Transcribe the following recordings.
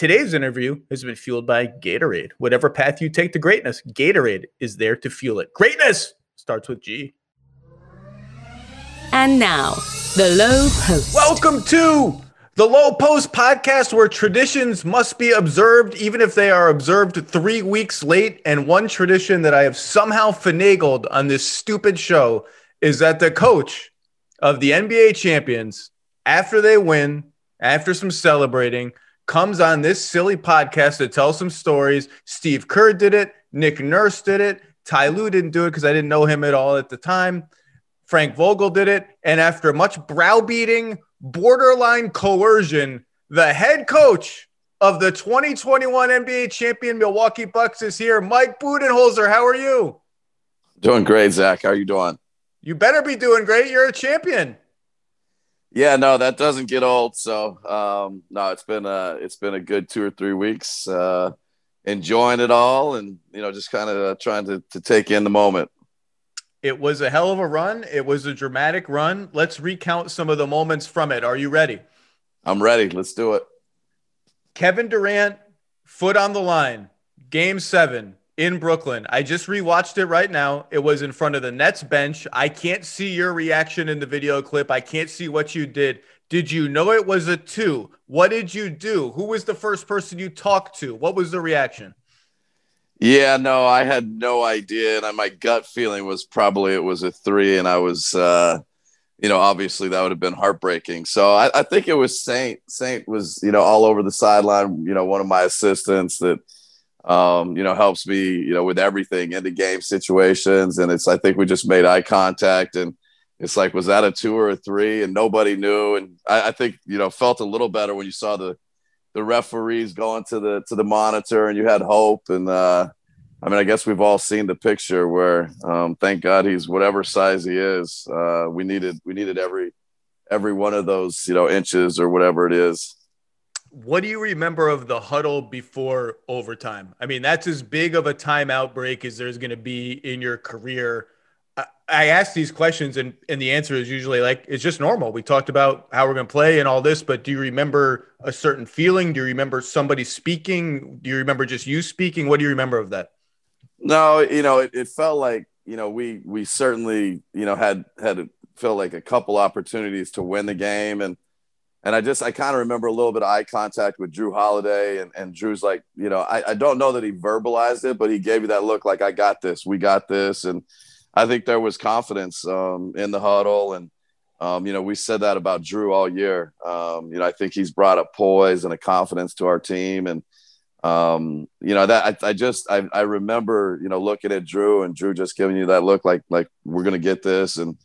Today's interview has been fueled by Gatorade. Whatever path you take to greatness, Gatorade is there to fuel it. Greatness starts with G. And now, the Low Post. Welcome to the Low Post podcast, where traditions must be observed, even if they are observed three weeks late. And one tradition that I have somehow finagled on this stupid show is that the coach of the NBA champions, after they win, after some celebrating, comes on this silly podcast to tell some stories. Steve Kerr did it. Nick Nurse did it. Ty Lue didn't do it because I didn't know him at all at the time. Frank Vogel did it. And after much browbeating, borderline coercion, the head coach of the 2021 NBA champion Milwaukee Bucks is here. Mike Budenholzer, how are you? Doing great, Zach. How are you doing? You better be doing great. You're a champion. Yeah, no, that doesn't get old. So, um, no, it's been a it's been a good two or three weeks, uh, enjoying it all, and you know, just kind of uh, trying to to take in the moment. It was a hell of a run. It was a dramatic run. Let's recount some of the moments from it. Are you ready? I'm ready. Let's do it. Kevin Durant, foot on the line, game seven in Brooklyn. I just rewatched it right now. It was in front of the Nets bench. I can't see your reaction in the video clip. I can't see what you did. Did you know it was a two? What did you do? Who was the first person you talked to? What was the reaction? Yeah, no, I had no idea. And my gut feeling was probably it was a three. And I was, uh, you know, obviously that would have been heartbreaking. So I, I think it was Saint. Saint was, you know, all over the sideline, you know, one of my assistants that, um, you know, helps me, you know, with everything in the game situations. And it's, I think we just made eye contact and it's like, was that a two or a three? And nobody knew. And I, I think, you know, felt a little better when you saw the, the referees going to the, to the monitor and you had hope. And, uh, I mean, I guess we've all seen the picture where, um, thank God he's whatever size he is. Uh, we needed, we needed every, every one of those, you know, inches or whatever it is what do you remember of the huddle before overtime? I mean, that's as big of a timeout break as there's going to be in your career. I, I ask these questions, and, and the answer is usually like, it's just normal. We talked about how we're going to play and all this, but do you remember a certain feeling? Do you remember somebody speaking? Do you remember just you speaking? What do you remember of that? No, you know, it, it felt like, you know, we, we certainly, you know, had, had, felt like a couple opportunities to win the game. And, and I just I kind of remember a little bit of eye contact with Jrue Holiday, and, and Jrue's like, you know, I, I don't know that he verbalized it, but he gave you that look like I got this, we got this, and I think there was confidence um, in the huddle, and um, you know, we said that about Jrue all year. Um, you know, I think he's brought a poise and a confidence to our team, and um, you know that I, I just I, I remember you know looking at Jrue and Jrue just giving you that look like like we're gonna get this, and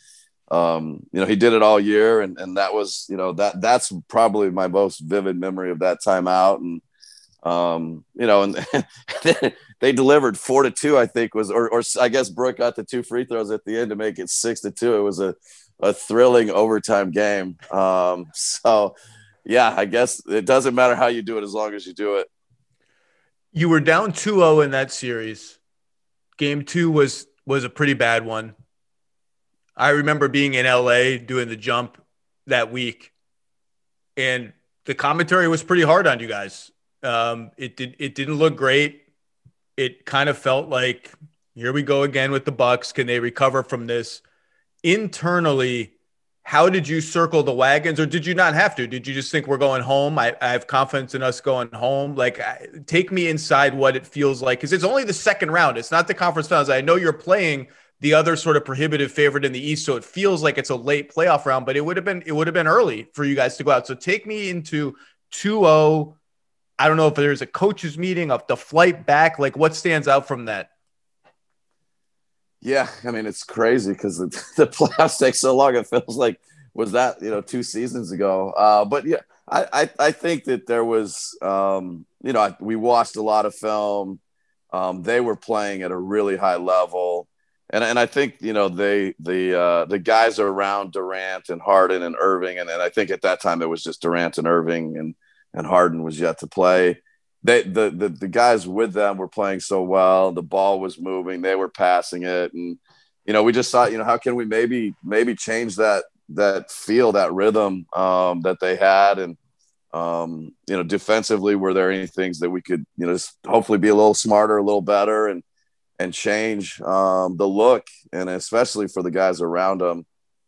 um, you know, he did it all year, and and that was, you know, that that's probably my most vivid memory of that time out. And um, you know, and they delivered four to two, I think was, or, or I guess Brook got the two free throws at the end to make it six to two. It was a a thrilling overtime game. Um, so yeah, I guess it doesn't matter how you do it as long as you do it. You were down 2-0 in that series. Game two was was a pretty bad one. I remember being in LA doing the jump that week, and the commentary was pretty hard on you guys. Um, it did it didn't look great. It kind of felt like here we go again with the Bucks. Can they recover from this? Internally, how did you circle the wagons, or did you not have to? Did you just think we're going home? I, I have confidence in us going home. Like, take me inside what it feels like because it's only the second round. It's not the conference finals. I know you're playing the other sort of prohibitive favorite in the East. So it feels like it's a late playoff round, but it would have been it would have been early for you guys to go out. So take me into 2-0. I don't know if there's a coaches meeting of the flight back. Like what stands out from that? Yeah, I mean it's crazy because the, the playoffs take so long. It feels like was that you know two seasons ago. Uh, but yeah, I, I, I think that there was um, you know we watched a lot of film. Um, they were playing at a really high level and and I think you know they the uh, the guys around Durant and Harden and Irving, and, and I think at that time it was just Durant and Irving, and and Harden was yet to play. They the the the guys with them were playing so well. The ball was moving, they were passing it, and you know we just thought, you know, how can we maybe maybe change that that feel, that rhythm um, that they had, and Um, you know, defensively, were there any things that we could, you know, just hopefully be a little smarter, a little better, and and change um, the look, and especially for the guys around them.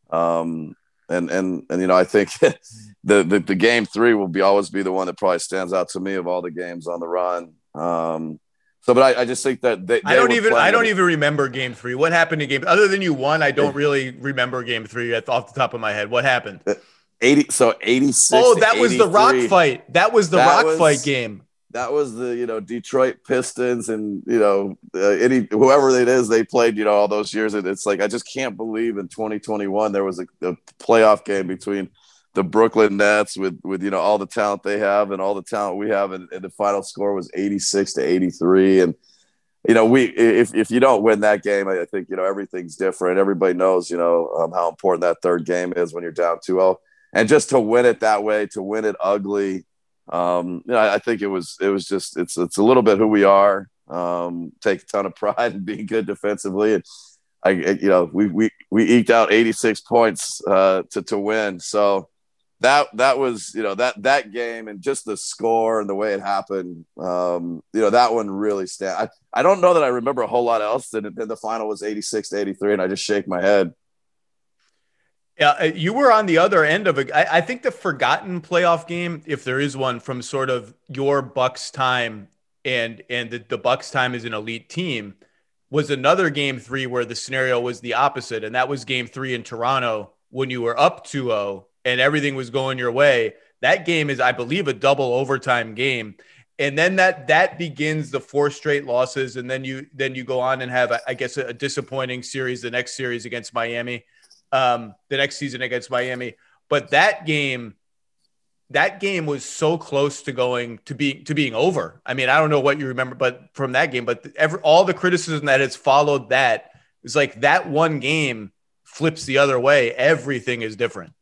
Um, and and and you know, I think the, the, the game three will be always be the one that probably stands out to me of all the games on the run. Um, so, but I, I just think that they, I don't even I don't even remember game three. What happened in game other than you won? I don't really remember game three at, off the top of my head. What happened? 80 so 86 oh that was the rock fight that was the that rock was, fight game that was the you know detroit pistons and you know uh, any whoever it is they played you know all those years. And it's like i just can't believe in 2021 there was a, a playoff game between the brooklyn nets with with you know all the talent they have and all the talent we have. And, and the final score was 86 to 83 and you know, we if if you don't win that game, I think you know everything's different. Everybody knows you know um, how important that third game is when you're down 2-0 and just to win it that way, to win it ugly, um, you know, I, I think it was it was just it's it's a little bit who we are. Um, take a ton of pride in being good defensively, and I you know we we we eked out 86 points uh, to to win. So that that was you know that that game and just the score and the way it happened um you know that one really stand I, I don't know that i remember a whole lot else then the final was 86 to 83 and i just shake my head yeah, uh, you were on the other end of it. I, I think the forgotten playoff game, if there is one, from sort of your Bucks time and and the, the Bucks time is an elite team, was another game three where the scenario was the opposite, and that was game three in Toronto when you were up 2-0 and everything was going your way. That game is, I believe, a double overtime game. And then that that begins the four straight losses, and then you then you go on and have, I guess, a, a disappointing series, the next series against Miami um, the next season against Miami. But that game, that game was so close to going to be to being over. I mean, I don't know what you remember, but from that game, but every all the criticism that has followed that is like that one game flips the other way. Everything is different.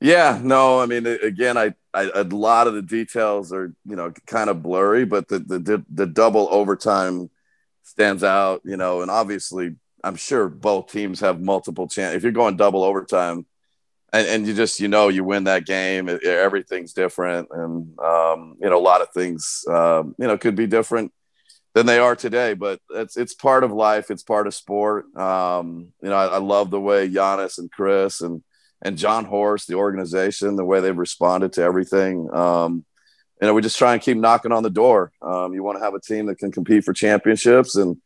Yeah, no, I mean, again, I, I a lot of the details are you know kind of blurry, but the the the double overtime stands out, you know, and obviously I'm sure both teams have multiple chance. If you're going double overtime, and, and you just you know you win that game, it, everything's different, and um, you know a lot of things um, you know could be different than they are today. But it's it's part of life. It's part of sport. Um, you know, I, I, love the way Giannis and Chris and and Jon Horst, the organization, the way they've responded to everything. Um, you know, we just try and keep knocking on the door. Um, you want to have a team that can compete for championships and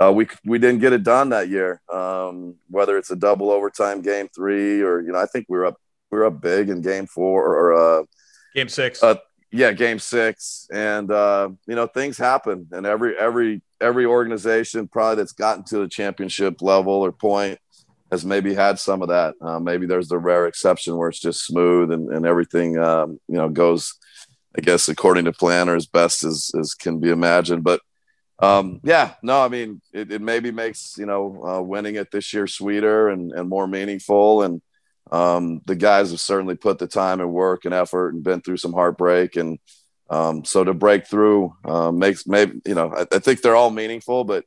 uh, we we didn't get it done that year. Um, whether it's a double overtime game three or you know, I think we were up we were up big in game four or uh, game six. Uh, yeah, game six, and uh, you know things happen, and every every every organization probably that's gotten to the championship level or point has maybe had some of that. Uh, maybe there's the rare exception where it's just smooth and, and everything um, you know goes, I guess, according to plan or as best as as can be imagined. But um, yeah, no, I mean, it, it maybe makes, you know, uh, winning it this year sweeter and, and more meaningful. And um, the guys have certainly put the time and work and effort and been through some heartbreak. And um, so to break through uh, makes maybe, you know, I, I, think they're all meaningful, but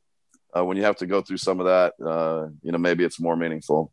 uh, when you have to go through some of that, uh, you know, maybe it's more meaningful.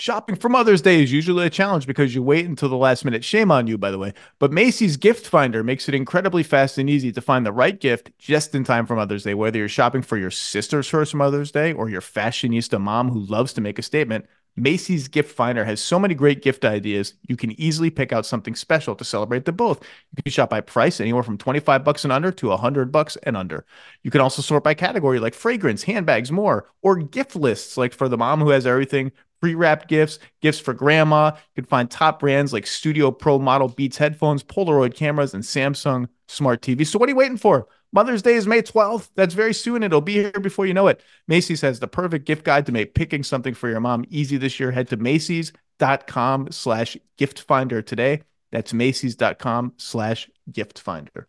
Shopping for Mother's Day is usually a challenge because you wait until the last minute. Shame on you, by the way. But Macy's Gift Finder makes it incredibly fast and easy to find the right gift just in time for Mother's Day. Whether you're shopping for your sister's first Mother's Day or your fashionista mom who loves to make a statement, Macy's Gift Finder has so many great gift ideas, you can easily pick out something special to celebrate them both. You can shop by price, anywhere from 25 bucks and under to 100 bucks and under. You can also sort by category like fragrance, handbags, more, or gift lists like for the mom who has everything pre-wrapped gifts, gifts for grandma. You can find top brands like Studio Pro model Beats headphones, Polaroid cameras, and Samsung smart TVs. So what are you waiting for? Mother's Day is May 12th. That's very soon. It'll be here before you know it. Macy's has the perfect gift guide to make picking something for your mom easy this year. Head to Macy's.com slash gift finder today. That's Macy's.com slash gift finder.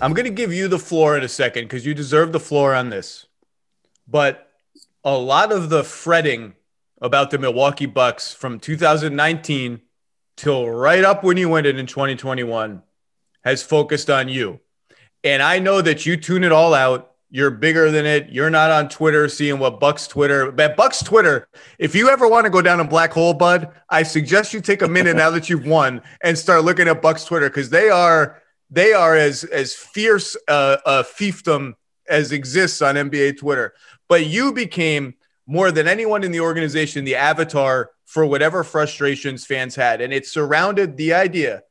I'm going to give you the floor in a second because you deserve the floor on this. But a lot of the fretting about the Milwaukee Bucks from 2019 till right up when you went in in 2021 has focused on you. And I know that you tune it all out. You're bigger than it. You're not on Twitter seeing what Bucks Twitter. But Bucks Twitter, if you ever want to go down a black hole, bud, I suggest you take a minute now that you've won and start looking at Bucks Twitter because they are they are as as fierce uh, a fiefdom as exists on NBA Twitter. But you became more than anyone in the organization the avatar for whatever frustrations fans had. And it surrounded the idea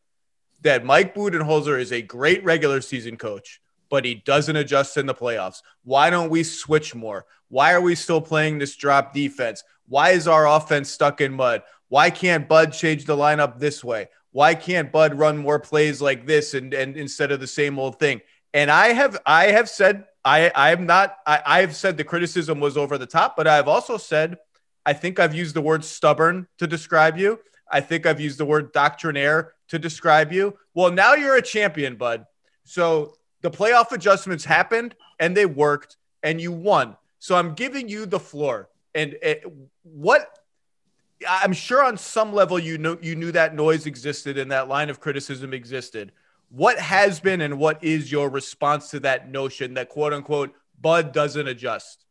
that Mike Budenholzer is a great regular season coach, but he doesn't adjust in the playoffs. Why don't we switch more? Why are we still playing this drop defense? Why is our offense stuck in mud? Why can't Bud change the lineup this way? Why can't Bud run more plays like this and, and instead of the same old thing? And I have I have said I I'm not I, I've said the criticism was over the top, but I've also said I think I've used the word stubborn to describe you. I think I've used the word doctrinaire to describe you. Well, now you're a champion, bud. So the playoff adjustments happened and they worked and you won. So I'm giving you the floor. And it, what I'm sure on some level you know you knew that noise existed and that line of criticism existed. What has been and what is your response to that notion that quote unquote Bud doesn't adjust?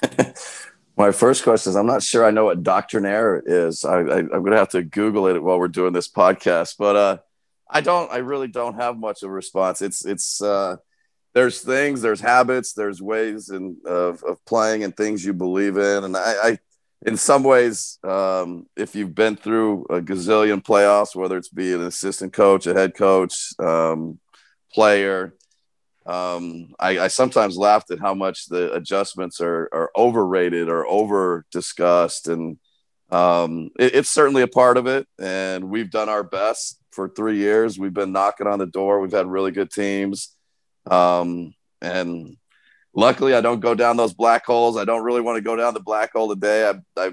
My first question is I'm not sure I know what doctrinaire is. I, am going to have to Google it while we're doing this podcast. But uh, I don't, I really don't have much of a response. It's, it's, uh, there's things, there's habits, there's ways in, of, of playing and things you believe in. And I, I in some ways, um, if you've been through a gazillion playoffs, whether it's be an assistant coach, a head coach, um, player, um, I, I, sometimes laughed at how much the adjustments are, are overrated or over discussed. And um, it, it's certainly a part of it. And we've done our best for three years. We've been knocking on the door. We've had really good teams. Um, and luckily, I don't go down those black holes. I don't really want to go down the black hole today. I, I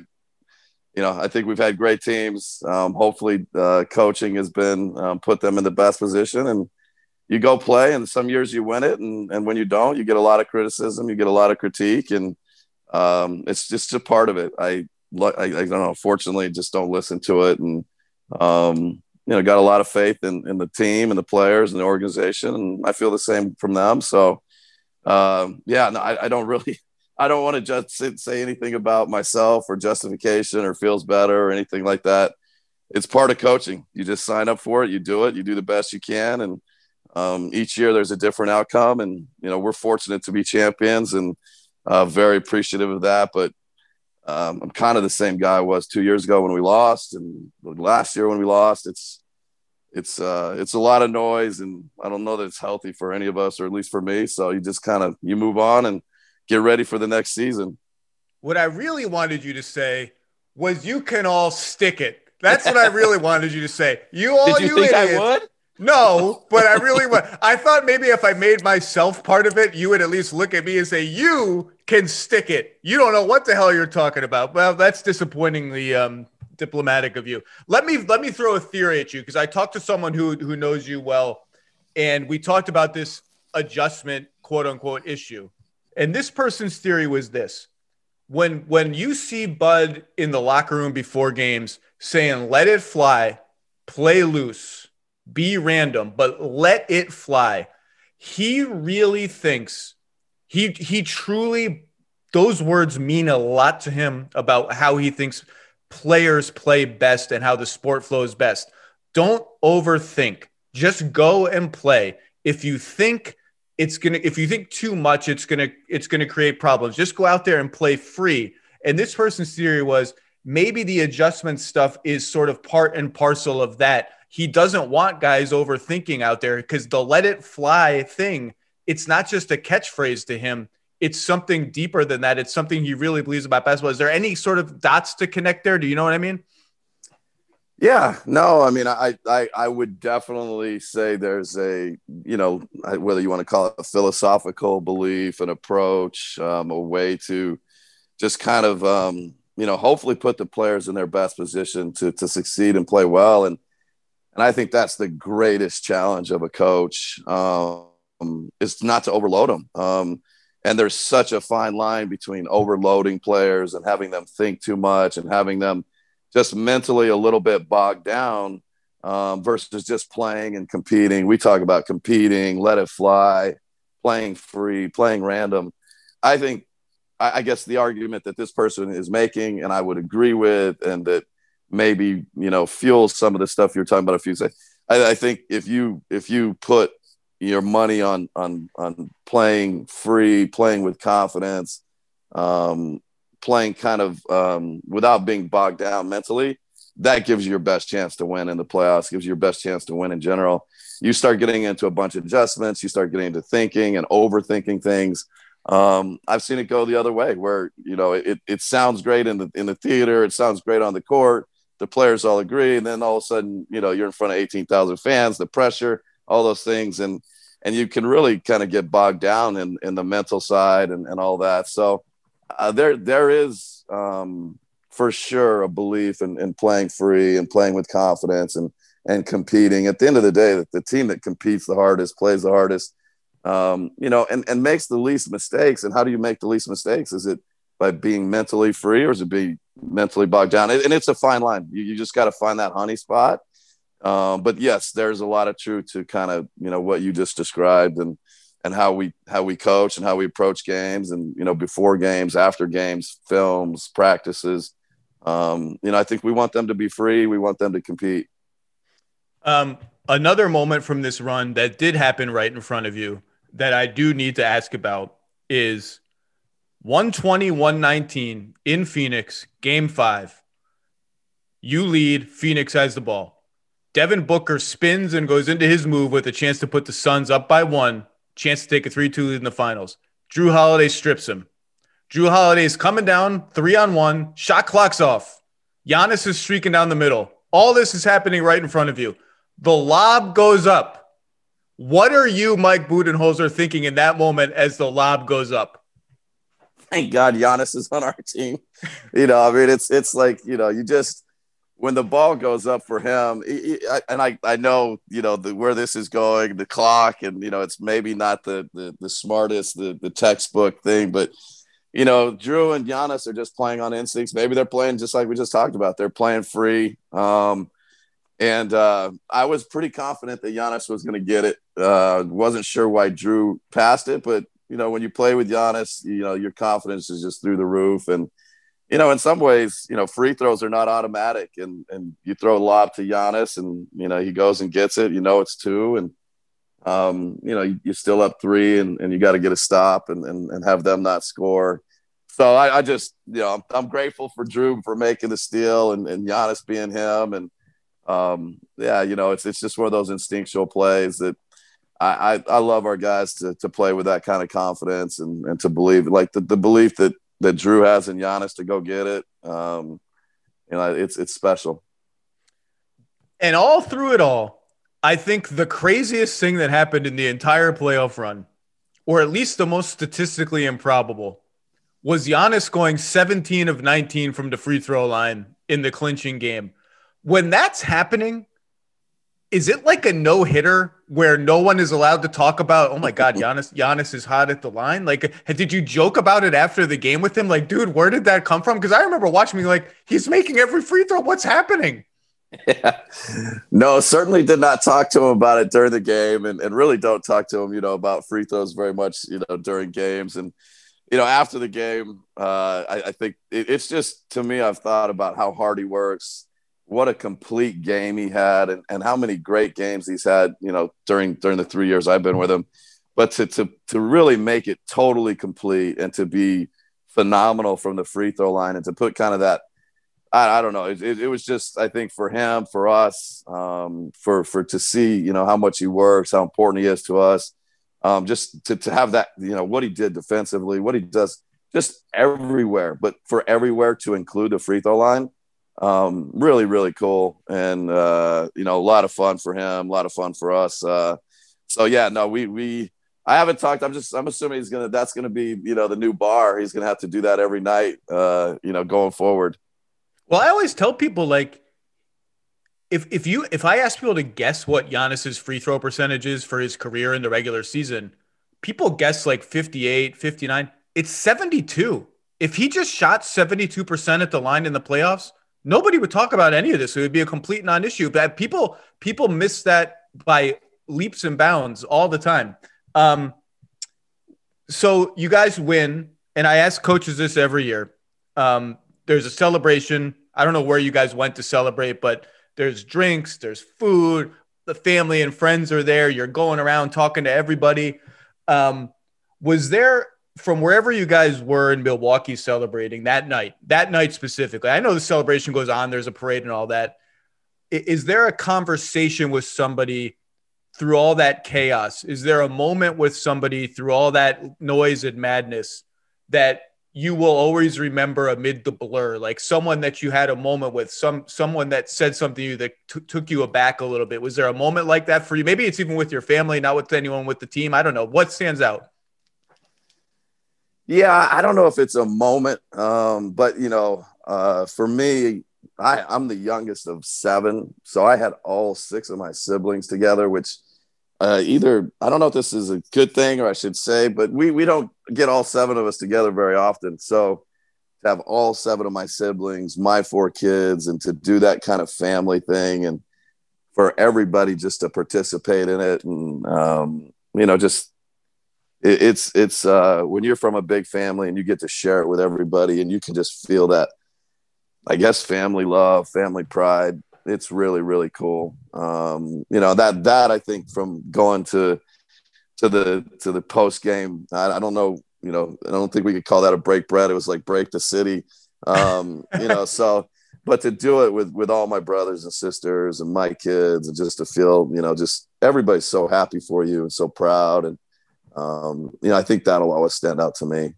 you know, I think we've had great teams. Um, hopefully, uh, coaching has been um, put them in the best position and you go play and some years you win it and, and when you don't you get a lot of criticism you get a lot of critique and um, it's just a part of it I, I i don't know fortunately just don't listen to it and um, you know got a lot of faith in, in the team and the players and the organization and i feel the same from them so um, yeah no, I, I don't really i don't want to just say anything about myself or justification or feels better or anything like that. It's part of coaching. You just sign up for it you do it you do the best you can and um, each year there's a different outcome and you know we're fortunate to be champions and uh, very appreciative of that but um, i'm kind of the same guy i was two years ago when we lost and last year when we lost. It's it's uh, it's a lot of noise and i don't know that it's healthy for any of us or at least for me so you just kind of you move on and get ready for the next season what i really wanted you to say was you can all stick it that's what i really wanted you to say you all Did you, you think idiots, i would no, but I really want. I thought maybe if I made myself part of it, you would at least look at me and say, "You can stick it." You don't know what the hell you're talking about. Well, that's disappointingly um, diplomatic of you. Let me let me throw a theory at you because I talked to someone who who knows you well, and we talked about this adjustment quote unquote issue. And this person's theory was this: when when you see Bud in the locker room before games saying, "Let it fly, play loose." be random, but let it fly. He really thinks he he truly those words mean a lot to him about how he thinks players play best and how the sport flows best. Don't overthink. Just go and play. If you think it's gonna if you think too much, it's gonna it's gonna create problems. Just go out there and play free. And this person's theory was maybe the adjustment stuff is sort of part and parcel of that. He doesn't want guys overthinking out there because the let it fly thing, it's not just a catchphrase to him. It's something deeper than that. It's something he really believes about basketball. Is there any sort of dots to connect there? Do you know what I mean? Yeah, no, I mean, I, I, I would definitely say there's a, you know, whether you want to call it a philosophical belief, an approach, um, a way to just kind of, um, you know, hopefully put the players in their best position to, to succeed and play well. And, and I think that's the greatest challenge of a coach um, is not to overload them. Um, and there's such a fine line between overloading players and having them think too much and having them – just mentally a little bit bogged down um, versus just playing and competing. We talk about competing, let it fly, playing free, playing random. I think, I, I guess the argument that this person is making, and I would agree with, and that maybe you know fuels some of the stuff you're talking about. A few say, I, I think if you if you put your money on on on playing free, playing with confidence, um, playing kind of um, without being bogged down mentally, that gives you your best chance to win in the playoffs, gives you your best chance to win in general. You start getting into a bunch of adjustments, you start getting into thinking and overthinking things. Um, I've seen it go the other way where, you know, it, it sounds great in the, in the theater. It sounds great on the court. The players all agree. And then all of a sudden, you know, you're in front of 18,000 fans, the pressure, all those things. And, and you can really kind of get bogged down in, in the mental side and, and all that. So, uh, there there is um, for sure a belief in, in playing free and playing with confidence and and competing. At the end of the day, the, the team that competes the hardest, plays the hardest, um, you know, and, and makes the least mistakes. And how do you make the least mistakes? Is it by being mentally free or is it being mentally bogged down? And it's a fine line. You, you just got to find that honey spot. Um, but yes, there's a lot of truth to kind of, you know, what you just described. And, and how we how we coach and how we approach games and you know before games after games films practices. Um, you know i think we want them to be free. We want them to compete. Um, another moment from this run that did happen right in front of you that i do need to ask about is 120 119 in phoenix game five. You lead phoenix has the ball devin booker spins and goes into his move with a chance to put the suns up by one chance to take a 3 2 lead in the finals. Jrue Holiday strips him. Jrue Holiday is coming down three on one, shot clock's off. Giannis is streaking down the middle. All this is happening right in front of you. The lob goes up. What are you, Mike Budenholzer, thinking in that moment as the lob goes up? Thank God Giannis is on our team. You know, I mean, it's it's like you know, you just when the ball goes up for him, and I, I know, you know, the, where this is going, the clock, and, you know, it's maybe not the, the, the smartest, the, the textbook thing, but, you know, Jrue and Giannis are just playing on instincts. Maybe they're playing just like we just talked about. They're playing free. Um, and uh, I was pretty confident that Giannis was going to get it. Uh, wasn't sure why Jrue passed it, but, you know, when you play with Giannis, you know, your confidence is just through the roof. And, you know, in some ways, you know, free throws are not automatic, and and you throw a lob to Giannis, and you know he goes and gets it. You know it's two, and um, you know you, are still up three, and, and you got to get a stop and, and and have them not score. So I, I just, you know, I'm, I'm, grateful for Jrue for making the steal and, and Giannis being him, and um, yeah, you know, it's it's just one of those instinctual plays that I, I, I love our guys to to play with that kind of confidence and and to believe like the, the belief that that Jrue has in Giannis to go get it. Um, you know, it's it's special. And all through it all, I think the craziest thing that happened in the entire playoff run, or at least the most statistically improbable, was Giannis going 17 of 19 from the free throw line in the clinching game. When that's happening, is it like a no hitter where no one is allowed to talk about? Oh my God, Giannis, Giannis is hot at the line. Like, did you joke about it after the game with him? Like, dude, where did that come from? Because I remember watching me like he's making every free throw. What's happening? Yeah. No, certainly did not talk to him about it during the game, and, and really don't talk to him, you know, about free throws very much, you know, during games. And you know, after the game, uh, I, I think it, it's just to me, I've thought about how hard he works what a complete game he had and, and how many great games he's had, you know, during during the three years I've been with him. but to to to really make it totally complete and to be phenomenal from the free throw line and to put kind of that I, I don't know it, it, it, was just I think for him for us um, for for to see you know how much he works how important he is to us um, just to, to have that you know what he did defensively what he does just everywhere but for everywhere to include the free throw line um, really really cool and uh, you know a lot of fun for him a lot of fun for us uh, so yeah no we we I haven't talked. I'm just. I'm assuming he's gonna. That's gonna be you know the new bar. He's gonna have to do that every night. Uh, you know, going forward. Well, I always tell people like, if if you if I ask people to guess what Giannis's free throw percentage is for his career in the regular season, people guess like 58, 59. It's 72. If he just shot 72% at the line in the playoffs, nobody would talk about any of this. It would be a complete non-issue. But people people miss that by leaps and bounds all the time. Um, so you guys win, and I ask coaches this every year. Um, there's a celebration. I don't know where you guys went to celebrate, but there's drinks, there's food, the family and friends are there. You're going around talking to everybody. Um, was there from wherever you guys were in Milwaukee celebrating that night, that night specifically? I know the celebration goes on, there's a parade and all that. Is there a conversation with somebody through all that chaos? Is there a moment with somebody through all that noise and madness that you will always remember amid the blur like someone that you had a moment with some someone that said something to you that t- took you aback a little bit was there a moment like that for you maybe it's even with your family not with anyone with the team i don't know what stands out yeah i don't know if it's a moment um, but you know uh, for me I, i'm the youngest of seven so i had all six of my siblings together which uh, either I don't know if this is a good thing or I should say, but we we don't get all seven of us together very often. So to have all seven of my siblings, my four kids, and to do that kind of family thing, and for everybody just to participate in it, and um, you know, just it, it's it's uh, when you're from a big family and you get to share it with everybody, and you can just feel that, I guess, family love, family pride it's really really cool. Um, you know that that I think from going to to the to the post game, I, I, don't know. You know, I don't think we could call that a break bread. It was like break the city. Um, you know, so but to do it with with all my brothers and sisters and my kids, and just to feel, you know, just everybody's so happy for you and so proud, and um, you know, I think that'll always stand out to me.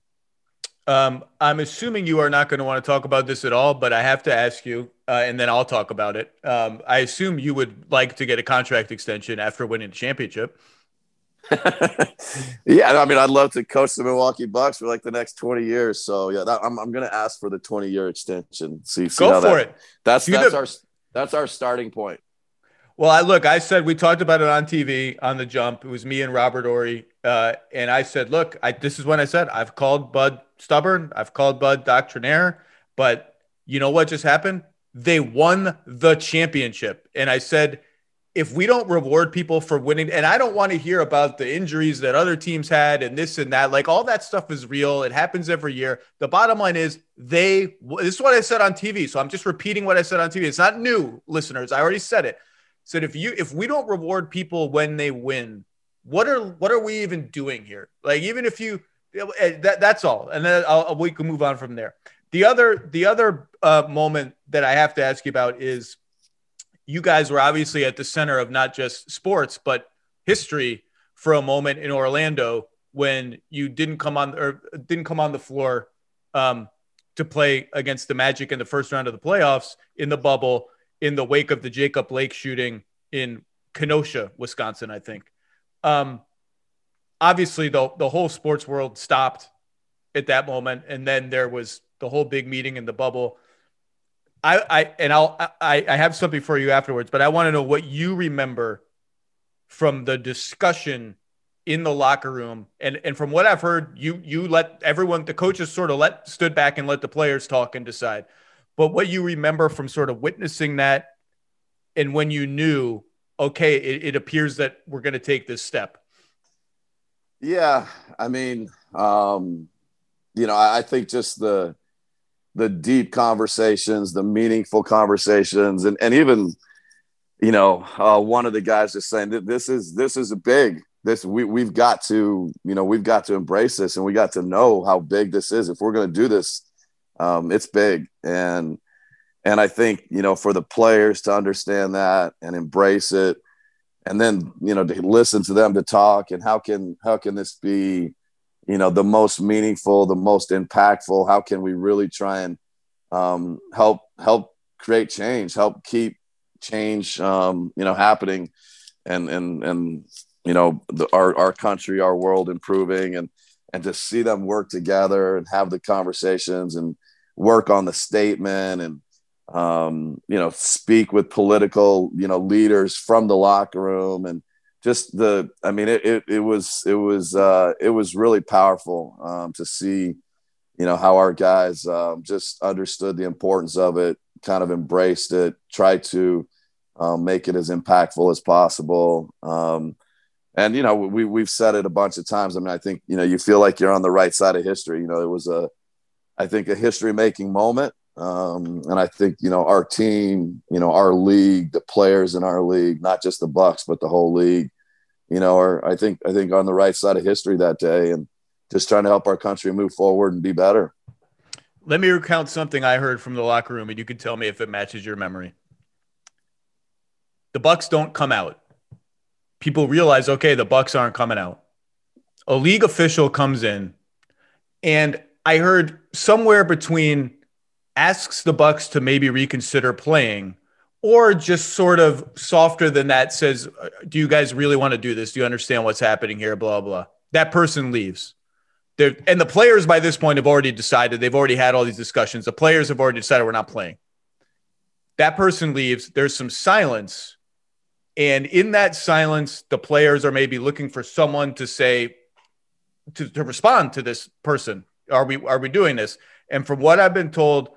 Um, I'm assuming you are not going to want to talk about this at all, but I have to ask you, uh, and then I'll talk about it. Um, I assume you would like to get a contract extension after winning the championship. yeah, I mean, I'd love to coach the Milwaukee Bucks for like the next 20 years. So yeah, that, I'm, I'm going to ask for the 20 year extension. See, see go for that, it. That's that's our that's our starting point. Well, I look, I said we talked about it on TV on the jump. It was me and Robert Horry. Uh, and I said, look, I, this is when I said I've called Bud stubborn. I've called Bud doctrinaire. But you know what just happened? They won the championship. And I said, if we don't reward people for winning, and I don't want to hear about the injuries that other teams had and this and that, like all that stuff is real. It happens every year. The bottom line is they, this is what I said on TV. So I'm just repeating what I said on TV. It's not new, listeners. I already said it said if you if we don't reward people when they win, what are what are we even doing here? Like even if you eh, that that's all, and then I'll, we can move on from there. The other the other uh, moment that I have to ask you about is you guys were obviously at the center of not just sports but history for a moment in Orlando when you didn't come on or didn't come on the floor um, to play against the Magic in the first round of the playoffs in the bubble in the wake of the Jacob Blake shooting in Kenosha, Wisconsin, I think. Um, obviously, the, the whole sports world stopped at that moment. And then there was the whole big meeting in the bubble. I, I and I'll I, I have something for you afterwards, but I want to know what you remember from the discussion in the locker room. And and from what I've heard, you you let everyone the coaches sort of let stood back and let the players talk and decide. But what you remember from sort of witnessing that and when you knew, okay, it, it appears that we're going to take this step? Yeah. I mean, um, you know, I, I think just the, the deep conversations, the meaningful conversations, and, and even, you know, uh, one of the guys just saying that this is this is a big this we we've got to you know we've got to embrace this and we got to know how big this is. If we're going to do this, um, it's big and and I think you know for the players to understand that and embrace it, and then you know to listen to them to talk and how can how can this be you know the most meaningful, the most impactful? How can we really try and um, help help create change, help keep change um, you know happening, and and and you know the, our our country, our world improving, and and to see them work together and have the conversations and work on the statement and um, you know speak with political you know leaders from the locker room and just the i mean it, it, it was it was uh, it was really powerful um, to see you know how our guys um, just understood the importance of it kind of embraced it tried to um, make it as impactful as possible um, and you know we we've said it a bunch of times. I mean, I think you know you feel like you're on the right side of history. You know, it was a, I think a history making moment, um, and I think you know our team, you know our league, the players in our league, not just the Bucks but the whole league, you know, are I think I think on the right side of history that day, and just trying to help our country move forward and be better. Let me recount something I heard from the locker room, and you can tell me if it matches your memory. The Bucks don't come out people realize, okay, the Bucks aren't coming out. A league official comes in, and I heard somewhere between asks the Bucks to maybe reconsider playing, or just sort of softer than that says, uh, "Do you guys really want to do this? Do you understand what's happening here?" Blah blah. That person leaves. They're, and the players by this point have already decided. They've already had all these discussions. The players have already decided we're not playing. That person leaves. There's some silence and in that silence, the players are maybe looking for someone to say, to, to respond to this person. Are we are we doing this? And from what I've been told,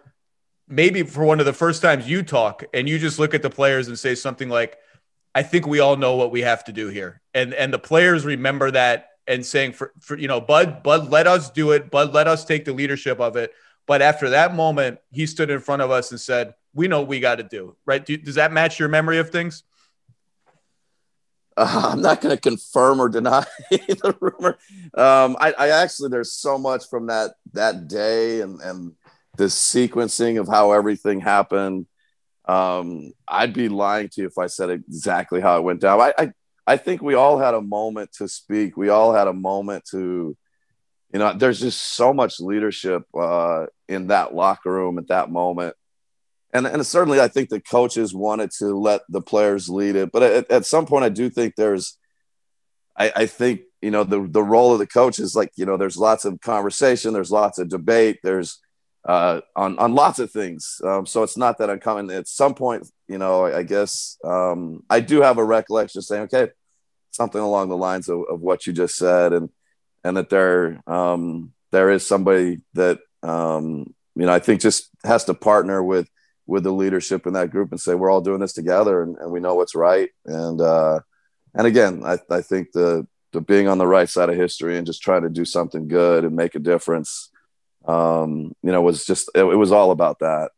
maybe for one of the first times you talk and you just look at the players and say something like, I think we all know what we have to do here. And and the players remember that and saying for, for you know, Bud, Bud, let us do it. Bud, let us take the leadership of it. But after that moment, he stood in front of us and said, We know what we got to do. Right. Do, does that match your memory of things? Uh, I'm not going to confirm or deny the rumor. Um, I, I, actually, there's so much from that that day and and the sequencing of how everything happened. Um, I'd be lying to you if I said exactly how it went down. I, I I think we all had a moment to speak. We all had a moment to, you know, there's just so much leadership uh, in that locker room at that moment and and certainly I think the coaches wanted to let the players lead it, but at, at some point I do think there's, I, I, think you know the the role of the coach is like you know there's lots of conversation, there's lots of debate, there's uh, on on lots of things. Um, so it's not that uncommon. At some point, you know, I, I guess um, I do have a recollection saying, okay, something along the lines of, of what you just said, and and that there um, there is somebody that um, you know I think just has to partner with with the leadership in that group and say we're all doing this together and, and we know what's right and uh, and again I, I think the the being on the right side of history and just trying to do something good and make a difference um, you know it was just it, it was all about that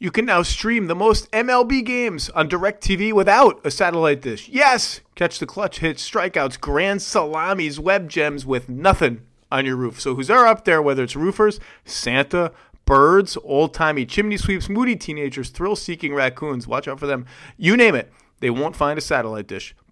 you can now stream the most MLB games on DirecTV without a satellite dish. Yes! Catch the clutch hits, strikeouts, grand salamis, web gems with nothing on your roof. So who's there up there, whether it's roofers, Santa, birds, old timey chimney sweeps, moody teenagers, thrill seeking raccoons. Watch out for them. You name it, they won't find a satellite dish.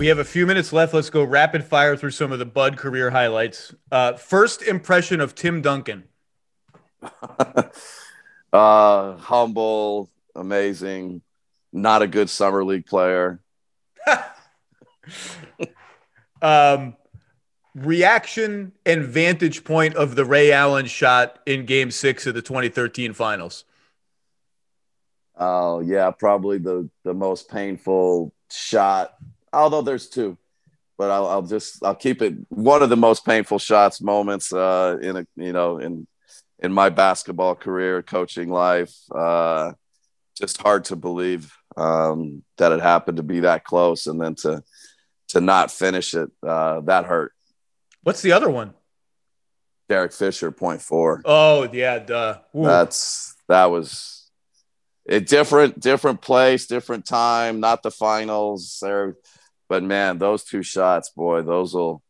We have a few minutes left. Let's go rapid fire through some of the Bud career highlights. Uh, first impression of Tim Duncan. uh, humble, amazing, not a good summer league player. um, reaction and vantage point of the Ray Allen shot in Game Six of the 2013 Finals. Oh yeah, probably the the most painful shot although there's two, but I'll, I'll, just I'll keep it one of the most painful shots moments uh, in a you know in in my basketball career, coaching life. Uh, just hard to believe um, that it happened to be that close, and then to to not finish it. Uh, that hurt. What's the other one? Derek Fisher, point four. Oh yeah, duh. Ooh. That's that was a different different place, different time. Not the finals, there, but man, those two shots, boy, those will,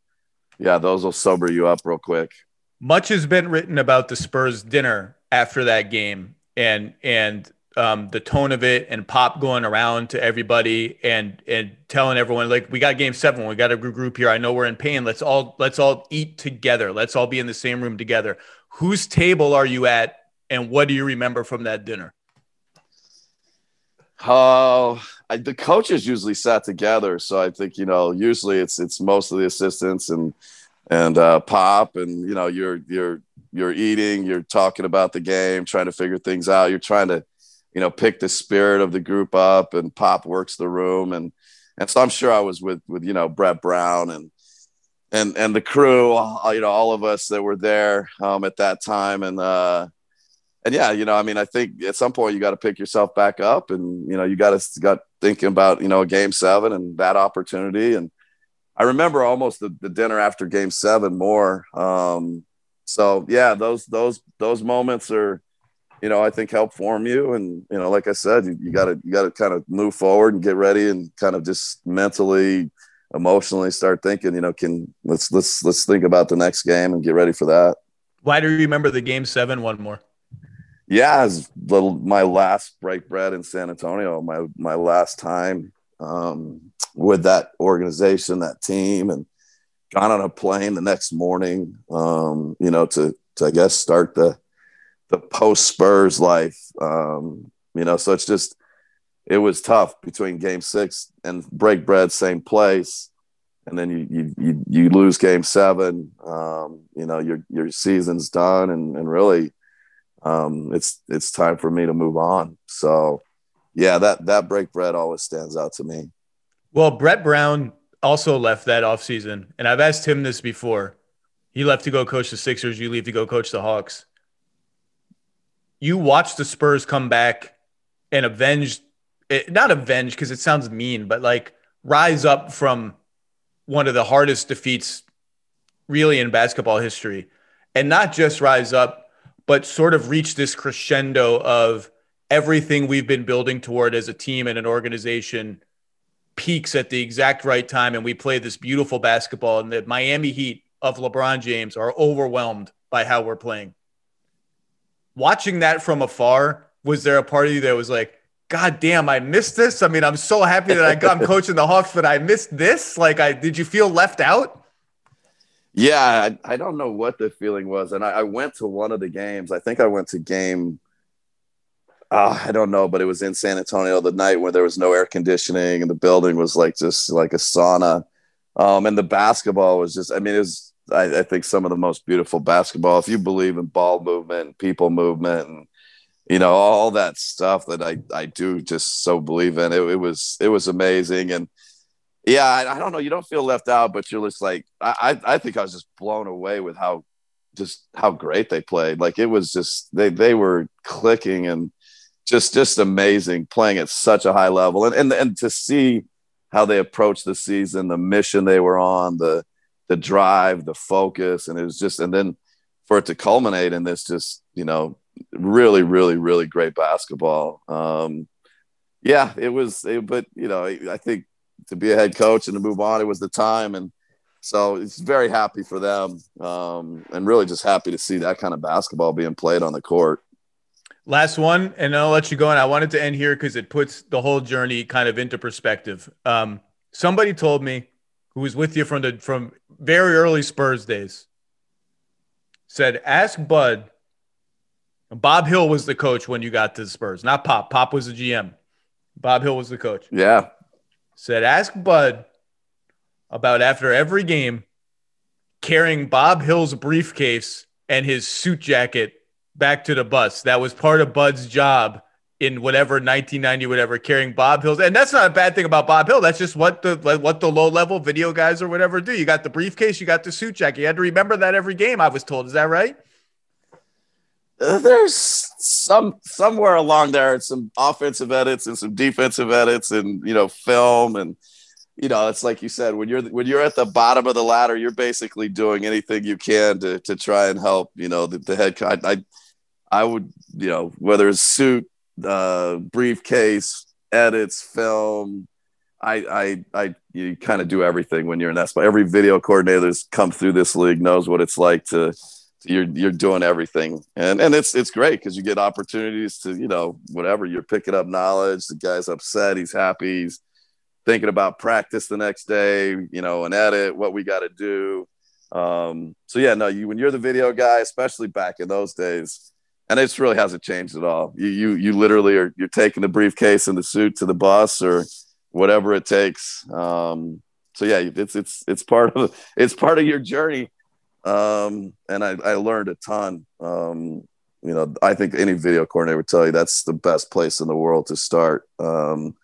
yeah, those will sober you up real quick. Much has been written about the Spurs dinner after that game, and and um, the tone of it and Pop going around to everybody and and telling everyone like we got game seven, we got a group here. I know we're in pain. Let's all let's all eat together. Let's all be in the same room together. Whose table are you at, and what do you remember from that dinner? Oh, uh, the coaches usually sat together, so I think you know usually it's it's most of the assistants and and uh, Pop, and you know you're you're you're eating, you're talking about the game, trying to figure things out. You're trying to you know, pick the spirit of the group up and Pop works the room. And, and so I'm sure I was with, with, you know, Brett Brown and, and, and the crew, you know, all of us that were there um, at that time. And, uh, and yeah, you know, I mean, I think at some point you got to pick yourself back up and, you know, you got to got thinking about, you know, game seven and that opportunity. And I remember almost the, the dinner after game seven more. Um, so yeah, those, those, those moments are, you know, I think help form you. And, you know, like I said, you, you gotta, you gotta kind of move forward and get ready and kind of just mentally, emotionally start thinking, you know, can let's, let's, let's think about the next game and get ready for that. Why do you remember the game seven one more? Yeah, it's little my last break bread in San Antonio, my my last time um, with that organization, that team, and got on a plane the next morning, um, you know, to to I guess start the the post Spurs life. Um, you know, so it's just it was tough between game six and break bread, same place. And then you you you, you lose game seven. Um, you know, your your season's done and and really um, it's it's time for me to move on. So yeah, that that break bread always stands out to me. Well, Brett Brown also left that offseason. And I've asked him this before. He left to go coach the Sixers, you leave to go coach the Hawks you watch the Spurs come back and avenge, eh, not avenge because it sounds mean, but like rise up from one of the hardest defeats really in basketball history. And not just rise up, but sort of reach this crescendo of everything we've been building toward as a team and an organization peaks at the exact right time. And we play this beautiful basketball, and the Miami Heat of LeBron James are overwhelmed by how we're playing watching that from afar, was there a part of you that was like, God damn, I missed this? I mean, I'm so happy that I got coaching the Hawks, but I missed this. Like, I did you feel left out? Yeah, I, I don't know what the feeling was. And I, I, went to one of the games. I think I went to game, uh, I don't know, but it was in San Antonio the night where there was no air conditioning and the building was like just like a sauna. Um, and the basketball was just, I mean, it was I, I, think some of the most beautiful basketball. If you believe in ball movement, people movement, and you know all that stuff that I I do just so believe in. It, it was it was amazing, and yeah, I, I, don't know. You don't feel left out, but you're just like I I think I was just blown away with how just how great they played. Like it was just they they were clicking and just just amazing playing at such a high level, and and and to see how they approached the season, the mission they were on, the the drive, the focus, and it was just, and then for it to culminate in this, just you know, really, really, really great basketball. Um, yeah, it was, it, but you know, I think to be a head coach and to move on, it was the time, and so it's very happy for them, um, and really just happy to see that kind of basketball being played on the court. Last one, and I'll let you go. And I wanted to end here because it puts the whole journey kind of into perspective. Um, somebody told me who was with you from the from very early Spurs days, said, "Ask Bud." Bob Hill was the coach when you got to the Spurs, not Pop. Pop was the GM. Bob Hill was the coach. Yeah. Said, ask Bud about after every game carrying Bob Hill's briefcase and his suit jacket back to the bus. That was part of Bud's job in whatever 1990 whatever carrying Bob Hills. And that's not a bad thing about Bob Hill. That's just what the what the low level video guys or whatever do. You got the briefcase you got the suit jacket. You had to remember that every game I was told. Is that right there's some somewhere along there some offensive edits and some defensive edits and you know film and you know it's like you said when you're when you're at the bottom of the ladder you're basically doing anything you can to to try and help you know the, the head I, I I would you know whether it's suit uh briefcase edits film I I I you kind of do everything when you're in that spot. Every video coordinator that's come through this league knows what it's like to you're you're doing everything. And and it's it's great because you get opportunities to you know whatever you're picking up knowledge the guy's upset he's happy he's thinking about practice the next day you know an edit what we got to do. Um so yeah no you when you're the video guy especially back in those days and it really hasn't changed at all. You you you literally are you're taking the briefcase and the suit to the bus or whatever it takes. Um so yeah it's it's it's part of it's part of your journey um, and I, I learned a ton. Um, you know, I think any video coordinator would tell you that's the best place in the world to start. Um,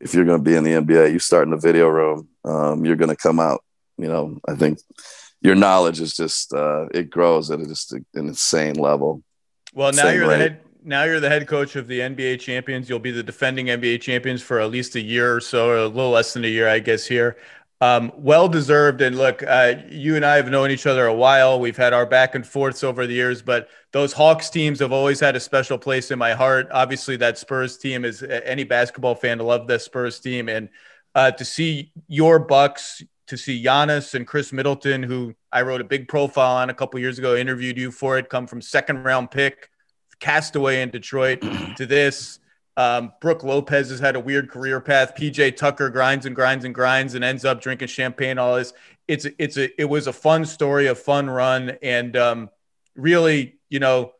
if you're going to be in the NBA, you start in the video room. Um, you're going to come out. You know, I think your knowledge is just uh, it grows at a, just an insane level. Well, now you're rate. the head. Now you're the head coach of the NBA champions. You'll be the defending NBA champions for at least a year or so, or a little less than a year, I guess. Here, um, well deserved. And look, uh, you and I have known each other a while. We've had our back and forths over the years, but those Hawks teams have always had a special place in my heart. Obviously, that Spurs team is any basketball fan to love the Spurs team. And uh, to see your Bucks, to see Giannis and Khris Middleton, who I wrote a big profile on a couple years ago, interviewed you for it, come from second round pick, castaway in Detroit to this. Um, Brook Lopez has had a weird career path. PJ Tucker grinds and grinds and grinds and ends up drinking champagne. All this. It's it's a it was a fun story, a fun run, and um, really, you know,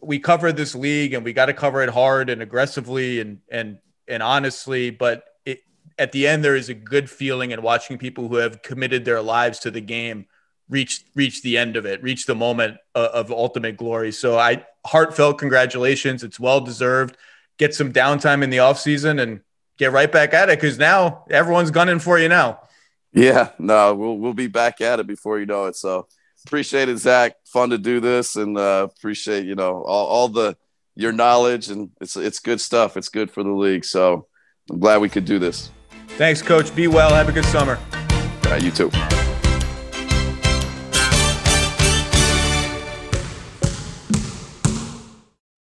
we cover this league and we got to cover it hard and aggressively and and and honestly. But it, at the end, there is a good feeling in watching people who have committed their lives to the game reach reach the end of it, reach the moment of, of ultimate glory. So I heartfelt congratulations. It's well deserved get some downtime in the off season and get right back at it because now everyone's gunning for you now. Yeah, no, we'll we'll be back at it before you know it. So appreciate it, Zach. Fun to do this, and uh, appreciate you know all, all the your knowledge, and it's it's good stuff. It's good for the league. So I'm glad we could do this. Thanks, Coach. Be well. Have a good summer. All right, you too.